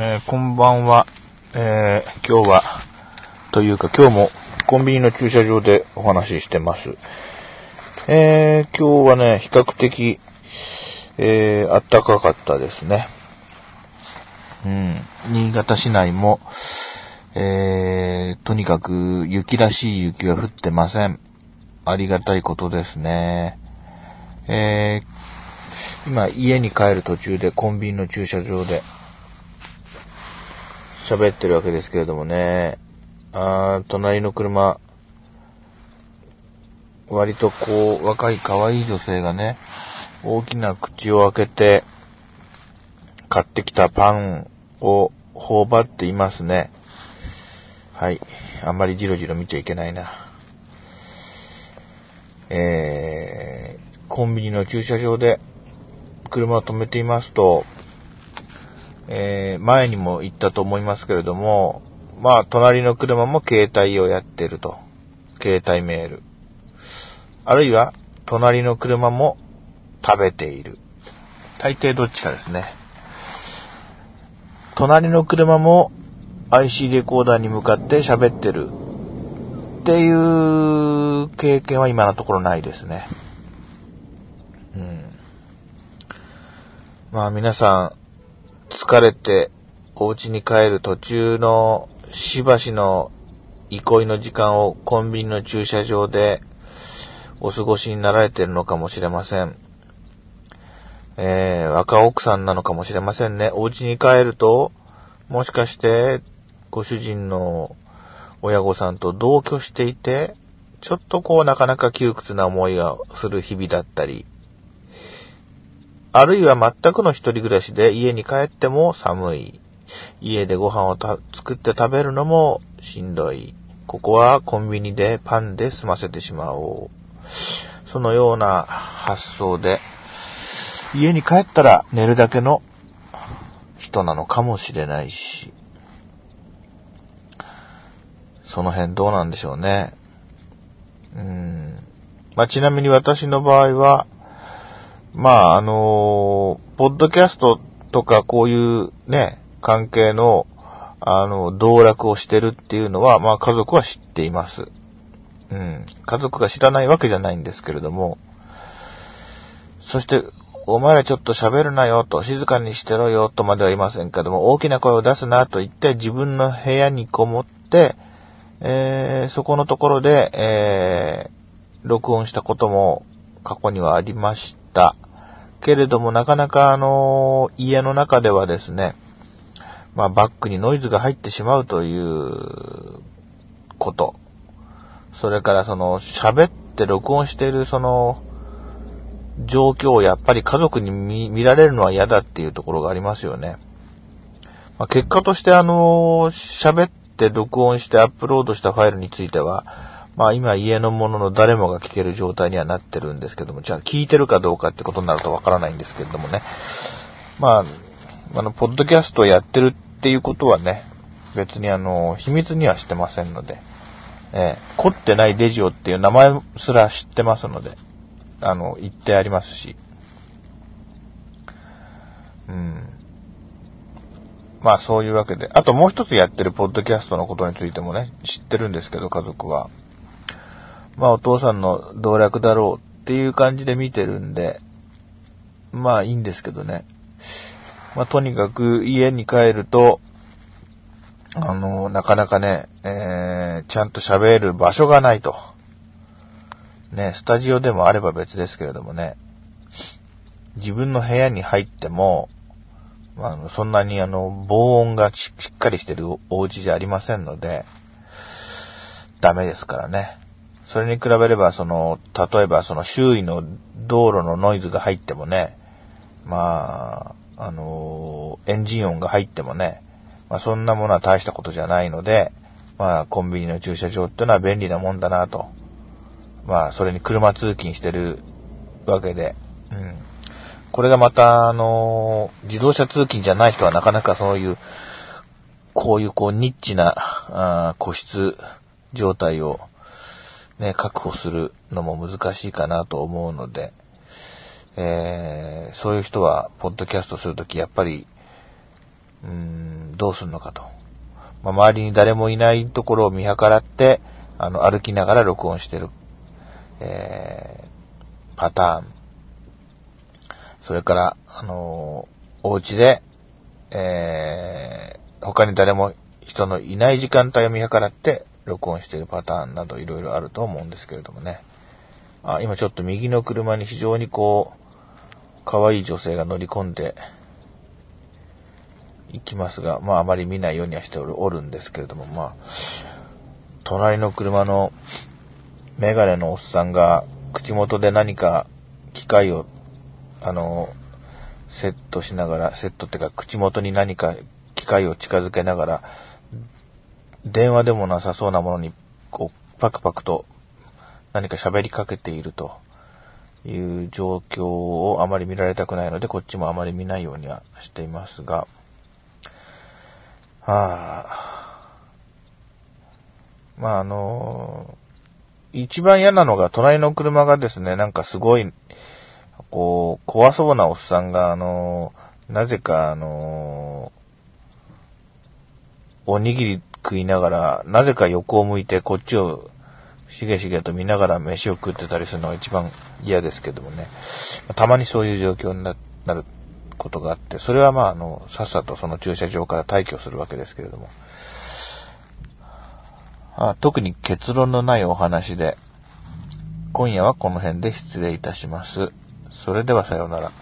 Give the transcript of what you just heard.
えーこんばんは。えー今日は、というか今日もコンビニの駐車場でお話ししてます。えー今日はね、比較的、えー暖かかったですね。うん。新潟市内も、えーとにかく雪らしい雪は降ってません。ありがたいことですね。えー今家に帰る途中でコンビニの駐車場で喋ってるわけですけれどもね、あー隣の車、割とこう、若い可愛い女性がね、大きな口を開けて、買ってきたパンを頬張っていますね。はい。あんまりじろじろ見ちゃいけないな。えー、コンビニの駐車場で車を止めていますと、えー前にも言ったと思いますけれども、まあ、隣の車も携帯をやってると。携帯メール。あるいは、隣の車も食べている。大抵どっちかですね。隣の車も IC レコーダーに向かって喋ってる。っていう経験は今のところないですね。うん。まあ皆さん、疲れてお家に帰る途中のしばしの憩いの時間をコンビニの駐車場でお過ごしになられているのかもしれません。えー、若奥さんなのかもしれませんね。お家に帰ると、もしかして、ご主人の親御さんと同居していて、ちょっとこうなかなか窮屈な思いがする日々だったり、あるいは全くの一人暮らしで家に帰っても寒い。家でご飯を作って食べるのもしんどい。ここはコンビニでパンで済ませてしまおう。そのような発想で、家に帰ったら寝るだけの人なのかもしれないし、その辺どうなんでしょうね。うーん。まあ、ちなみに私の場合は、まあ、あのポッドキャストとかこういうね、関係の、あの、道楽をしてるっていうのは、まあ家族は知っています。うん。家族が知らないわけじゃないんですけれども、そして、お前らちょっと喋るなよと、静かにしてろよとまでは言いませんけども、大きな声を出すなと言って自分の部屋にこもって、えー、そこのところで、えー、録音したことも過去にはありました。けれども、なかなかあの家の中ではですね、まあ、バックにノイズが入ってしまうということ。それからその、喋って録音しているその、状況をやっぱり家族に見られるのは嫌だっていうところがありますよね。まあ、結果としてあの、喋って録音してアップロードしたファイルについては、まあ今家のもの誰もが聞ける状態にはなってるんですけども、じゃあ聞いてるかどうかってことになるとわからないんですけれどもね。まあ、あの、ポッドキャストをやってるっていうことはね、別にあの、秘密にはしてませんので、えー凝ってないレジオっていう名前すら知ってますので、あの、言ってありますし。うん。まあそういうわけで。あともう一つやってるポッドキャストのことについてもね、知ってるんですけど、家族は。まあお父さんの道楽だろうっていう感じで見てるんで、まあいいんですけどね。まあとにかく家に帰ると、あの、なかなかね、えー、ちゃんと喋る場所がないと。ね、スタジオでもあれば別ですけれどもね、自分の部屋に入っても、まあの、そんなにあの、防音がししっかりしてるお家じゃありませんので、ダメですからね。それに比べれば、その、例えばその周囲の道路のノイズが入ってもね、まあ、あの、エンジン音が入ってもね、まあそんなものは大したことじゃないので、まあコンビニの駐車場っていうのは便利なもんだなと。まあそれに車通勤してるわけで、うん。これがまた、あの、自動車通勤じゃない人はなかなかそういう、こういうこうニッチなあ個室状態をね、確保するのも難しいかなと思うので、えーそういう人は、ポッドキャストするとき、やっぱり、うーん、どうするのかと。まあ、周りに誰もいないところを見計らって、あの、歩きながら録音してる、えー、パターン。それから、あのー、お家で、えー、他に誰も人のいない時間帯を見計らって録音しているパターンなどいろいろあると思うんですけれどもね。あ、今ちょっと右の車に非常にこう、可愛い女性が乗り込んでいきますが、まああまり見ないようにはしておるんですけれども、まあ、隣の車のメガネのおっさんが口元で何か機械を、あの、セットしながら、セットっていうか口元に何か機械を近づけながら、電話でもなさそうなものに、こう、パクパクと何か喋りかけていると。いう状況をあまり見られたくないので、こっちもあまり見ないようにはしていますが、はあ、まああの、一番嫌なのが隣の車がですね、なんかすごい、こう、怖そうなおっさんが、あの、なぜかあの、おにぎり食いながら、なぜか横を向いてこっちをしげしげと見ながら飯を食ってたりするのが一番嫌ですけどもね。たまにそういう状況になることがあって、それはまあ、あの、さっさとその駐車場から退去するわけですけれども。あ特に結論のないお話で、今夜はこの辺で失礼いたします。それではさようなら。